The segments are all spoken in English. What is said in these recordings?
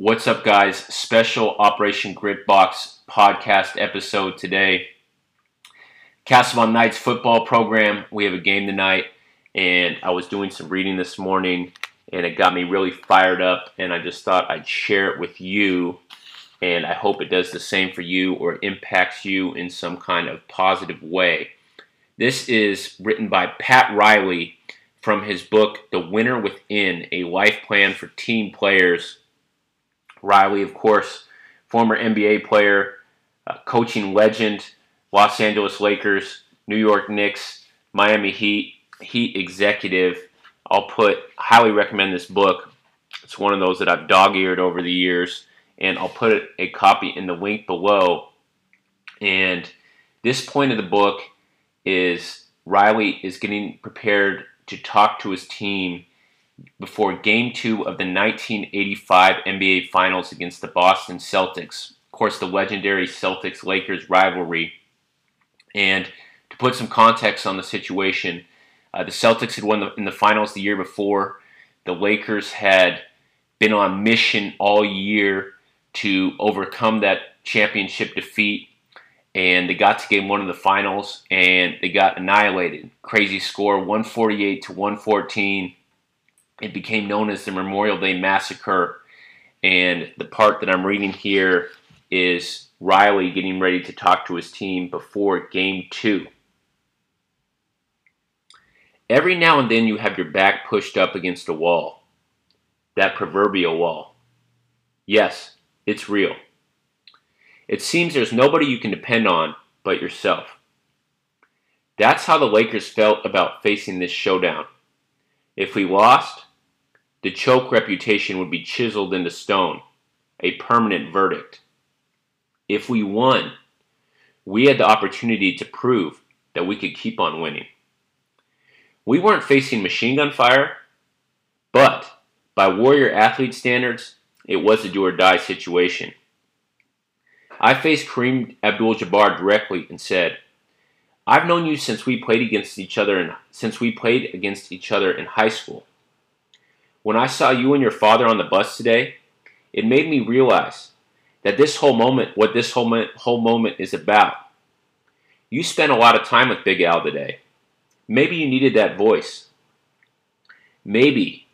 What's up, guys? Special Operation Gritbox podcast episode today. Castlemont Knights football program. We have a game tonight, and I was doing some reading this morning, and it got me really fired up. And I just thought I'd share it with you, and I hope it does the same for you or impacts you in some kind of positive way. This is written by Pat Riley from his book, The Winner Within A Life Plan for Team Players. Riley, of course, former NBA player, uh, coaching legend, Los Angeles Lakers, New York Knicks, Miami Heat, Heat executive. I'll put, highly recommend this book. It's one of those that I've dog eared over the years, and I'll put a copy in the link below. And this point of the book is Riley is getting prepared to talk to his team before game two of the 1985 NBA Finals against the Boston Celtics. Of course, the legendary Celtics Lakers rivalry. And to put some context on the situation, uh, the Celtics had won the, in the finals the year before. The Lakers had been on mission all year to overcome that championship defeat and they got to game one of the finals and they got annihilated. Crazy score 148 to 114. It became known as the Memorial Day Massacre. And the part that I'm reading here is Riley getting ready to talk to his team before game two. Every now and then you have your back pushed up against a wall. That proverbial wall. Yes, it's real. It seems there's nobody you can depend on but yourself. That's how the Lakers felt about facing this showdown. If we lost, the choke reputation would be chiseled into stone, a permanent verdict. If we won, we had the opportunity to prove that we could keep on winning. We weren't facing machine gun fire, but by Warrior athlete standards, it was a do or die situation. I faced Kareem Abdul Jabbar directly and said, I've known you since we played against each other and since we played against each other in high school. When I saw you and your father on the bus today, it made me realize that this whole moment, what this whole moment, whole moment is about. You spent a lot of time with Big Al today. Maybe you needed that voice. Maybe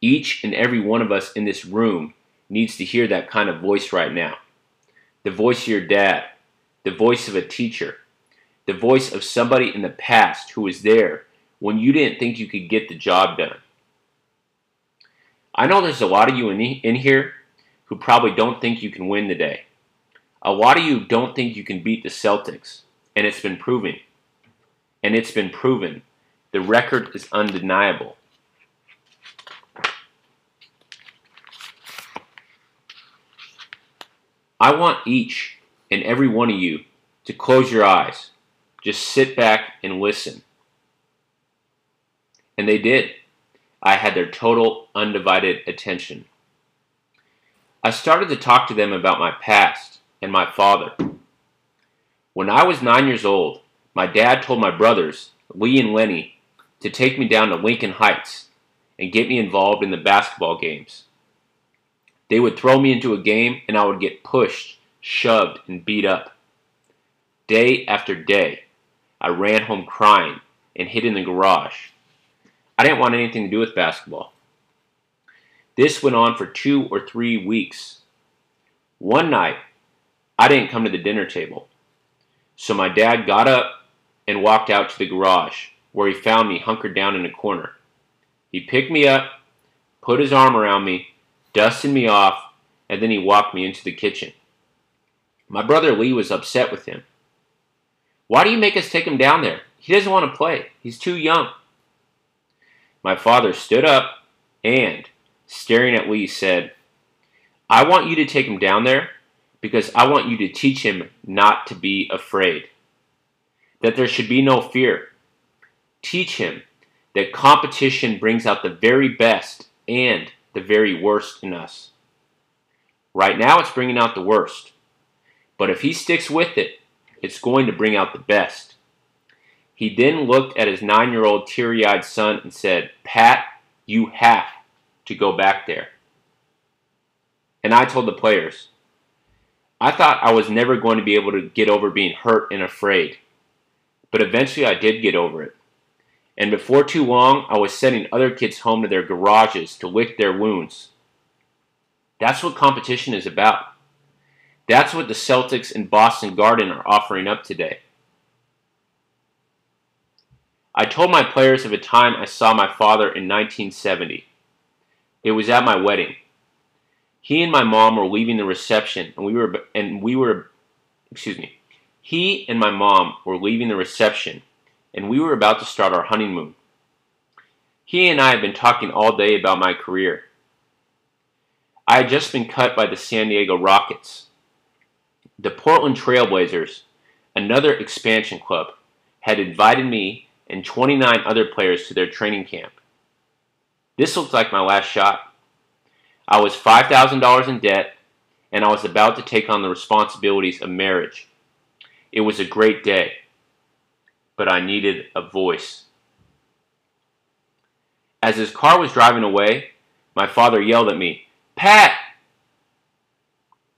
each and every one of us in this room needs to hear that kind of voice right now the voice of your dad, the voice of a teacher, the voice of somebody in the past who was there when you didn't think you could get the job done. I know there's a lot of you in, in here who probably don't think you can win today. A lot of you don't think you can beat the Celtics, and it's been proven. And it's been proven. The record is undeniable. I want each and every one of you to close your eyes. Just sit back and listen. And they did. I had their total, undivided attention. I started to talk to them about my past and my father. When I was nine years old, my dad told my brothers, Lee and Lenny, to take me down to Lincoln Heights and get me involved in the basketball games. They would throw me into a game and I would get pushed, shoved, and beat up. Day after day, I ran home crying and hid in the garage. I didn't want anything to do with basketball. This went on for two or three weeks. One night, I didn't come to the dinner table. So my dad got up and walked out to the garage, where he found me hunkered down in a corner. He picked me up, put his arm around me, dusted me off, and then he walked me into the kitchen. My brother Lee was upset with him. Why do you make us take him down there? He doesn't want to play. He's too young. My father stood up and, staring at Lee, said, I want you to take him down there because I want you to teach him not to be afraid, that there should be no fear. Teach him that competition brings out the very best and the very worst in us. Right now, it's bringing out the worst. But if he sticks with it, it's going to bring out the best. He then looked at his nine year old teary eyed son and said, Pat, you have to go back there. And I told the players. I thought I was never going to be able to get over being hurt and afraid. But eventually I did get over it. And before too long, I was sending other kids home to their garages to lick their wounds. That's what competition is about. That's what the Celtics and Boston Garden are offering up today. I told my players of a time I saw my father in 1970. It was at my wedding. He and my mom were leaving the reception, and we were and we were, excuse me. He and my mom were leaving the reception, and we were about to start our honeymoon. He and I had been talking all day about my career. I had just been cut by the San Diego Rockets. The Portland Trailblazers, another expansion club, had invited me and 29 other players to their training camp. This looked like my last shot. I was $5,000 in debt, and I was about to take on the responsibilities of marriage. It was a great day, but I needed a voice. As his car was driving away, my father yelled at me, Pat!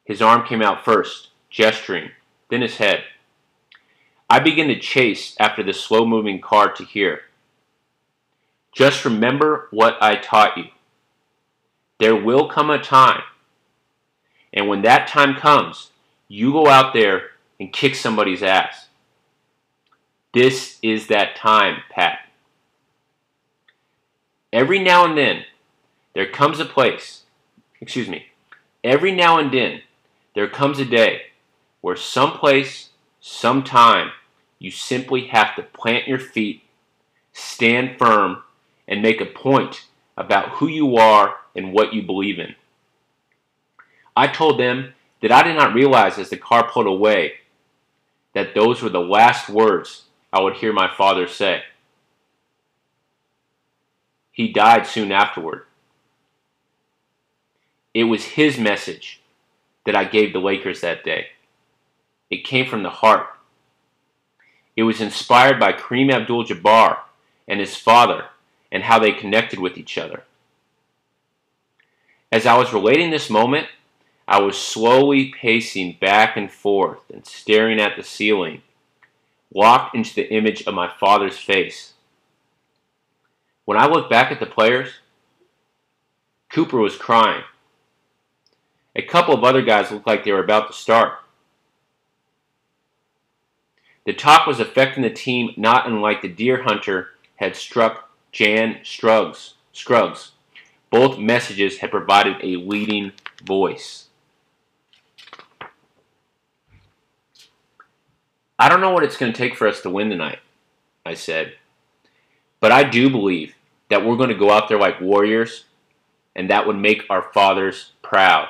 His arm came out first, gesturing, then his head. I begin to chase after the slow moving car to hear. Just remember what I taught you. There will come a time, and when that time comes, you go out there and kick somebody's ass. This is that time, Pat. Every now and then, there comes a place, excuse me, every now and then, there comes a day where someplace Sometime you simply have to plant your feet, stand firm, and make a point about who you are and what you believe in. I told them that I did not realize as the car pulled away that those were the last words I would hear my father say. He died soon afterward. It was his message that I gave the Lakers that day. It came from the heart. It was inspired by Kareem Abdul Jabbar and his father and how they connected with each other. As I was relating this moment, I was slowly pacing back and forth and staring at the ceiling, locked into the image of my father's face. When I looked back at the players, Cooper was crying. A couple of other guys looked like they were about to start. The talk was affecting the team not unlike the deer hunter had struck Jan Scruggs. Scruggs. Both messages had provided a leading voice. I don't know what it's going to take for us to win tonight, I said. But I do believe that we're going to go out there like warriors, and that would make our fathers proud.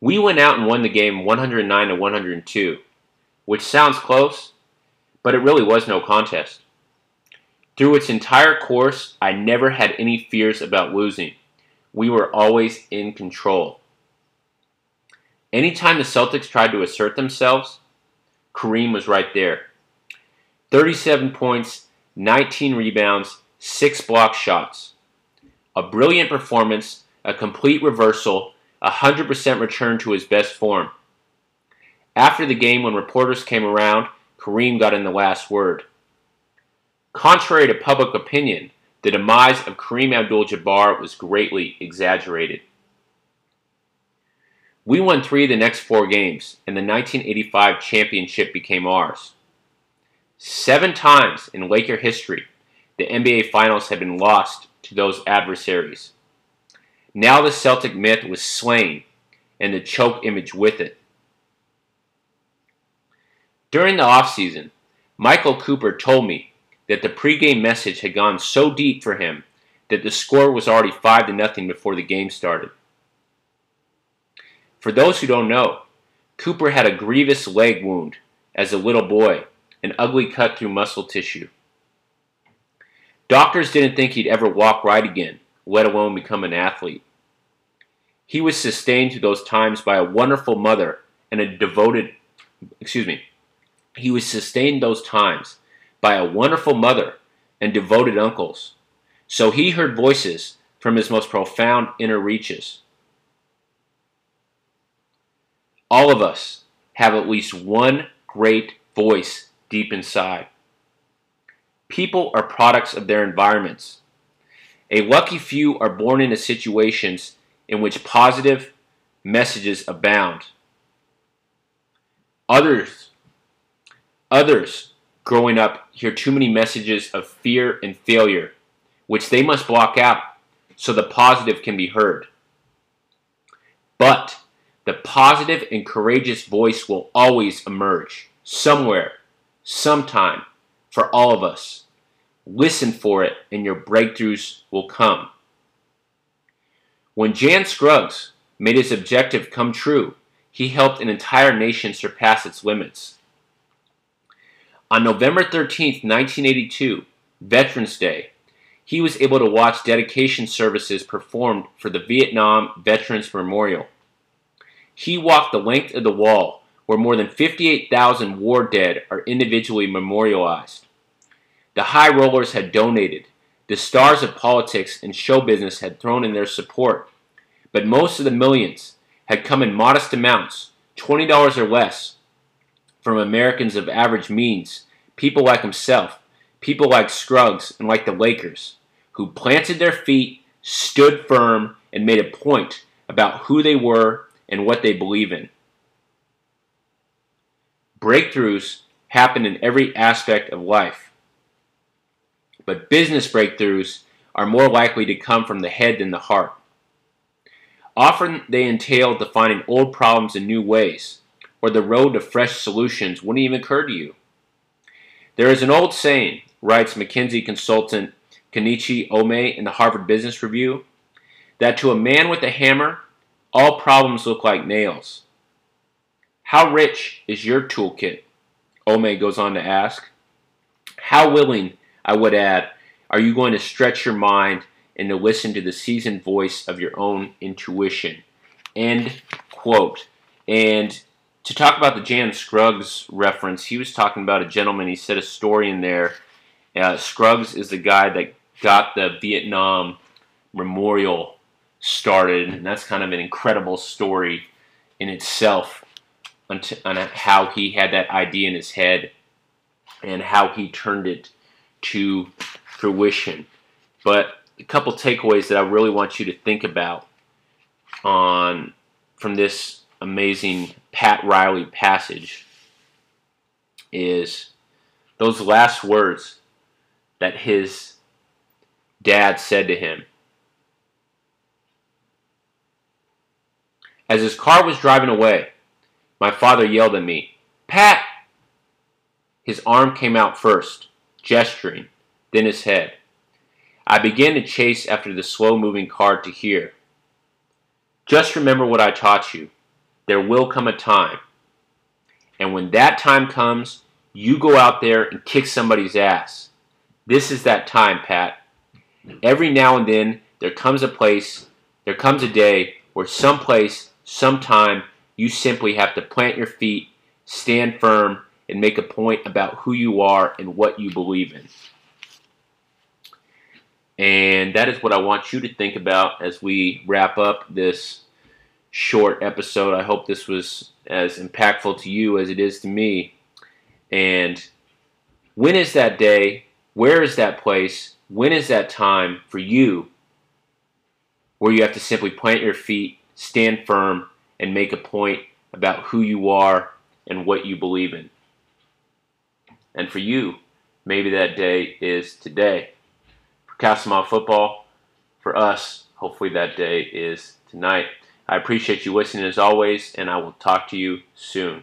We went out and won the game 109 to 102, which sounds close, but it really was no contest. Through its entire course, I never had any fears about losing. We were always in control. Anytime the Celtics tried to assert themselves, Kareem was right there. 37 points, 19 rebounds, 6 block shots. A brilliant performance, a complete reversal, 100% return to his best form. After the game, when reporters came around, Kareem got in the last word. Contrary to public opinion, the demise of Kareem Abdul Jabbar was greatly exaggerated. We won three of the next four games, and the 1985 championship became ours. Seven times in Laker history, the NBA Finals had been lost to those adversaries. Now the Celtic myth was slain, and the choke image with it. During the offseason, Michael Cooper told me that the pregame message had gone so deep for him that the score was already 5 to nothing before the game started. For those who don't know, Cooper had a grievous leg wound as a little boy, an ugly cut through muscle tissue. Doctors didn't think he'd ever walk right again, let alone become an athlete. He was sustained through those times by a wonderful mother and a devoted, excuse me, he was sustained those times by a wonderful mother and devoted uncles. So he heard voices from his most profound inner reaches. All of us have at least one great voice deep inside. People are products of their environments. A lucky few are born into situations in which positive messages abound. Others, others growing up hear too many messages of fear and failure, which they must block out so the positive can be heard. But the positive and courageous voice will always emerge somewhere, sometime, for all of us. Listen for it, and your breakthroughs will come. When Jan Scruggs made his objective come true, he helped an entire nation surpass its limits. On November 13, 1982, Veterans Day, he was able to watch dedication services performed for the Vietnam Veterans Memorial. He walked the length of the wall where more than 58,000 war dead are individually memorialized. The high rollers had donated. The stars of politics and show business had thrown in their support. But most of the millions had come in modest amounts, $20 or less, from Americans of average means, people like himself, people like Scruggs and like the Lakers, who planted their feet, stood firm, and made a point about who they were and what they believe in. Breakthroughs happen in every aspect of life. But business breakthroughs are more likely to come from the head than the heart. Often they entail defining old problems in new ways, or the road to fresh solutions wouldn't even occur to you. There is an old saying, writes McKinsey consultant Kenichi Ohmae in the Harvard Business Review, that to a man with a hammer, all problems look like nails. How rich is your toolkit? Ohmae goes on to ask. How willing, I would add, are you going to stretch your mind and to listen to the seasoned voice of your own intuition? End quote. And to talk about the Jan Scruggs reference, he was talking about a gentleman. He said a story in there. Uh, Scruggs is the guy that got the Vietnam Memorial started, and that's kind of an incredible story in itself on, t- on how he had that idea in his head and how he turned it to fruition. But a couple takeaways that I really want you to think about on from this amazing Pat Riley passage is those last words that his dad said to him As his car was driving away, my father yelled at me, Pat! His arm came out first, gesturing, then his head. I began to chase after the slow moving car to hear. Just remember what I taught you. There will come a time. And when that time comes, you go out there and kick somebody's ass. This is that time, Pat. Every now and then, there comes a place, there comes a day where someplace sometime you simply have to plant your feet, stand firm, and make a point about who you are and what you believe in. And that is what I want you to think about as we wrap up this short episode. I hope this was as impactful to you as it is to me. And when is that day? Where is that place? When is that time for you where you have to simply plant your feet, stand firm, and make a point about who you are and what you believe in. And for you, maybe that day is today. For Castlemont football, for us, hopefully that day is tonight. I appreciate you listening as always, and I will talk to you soon.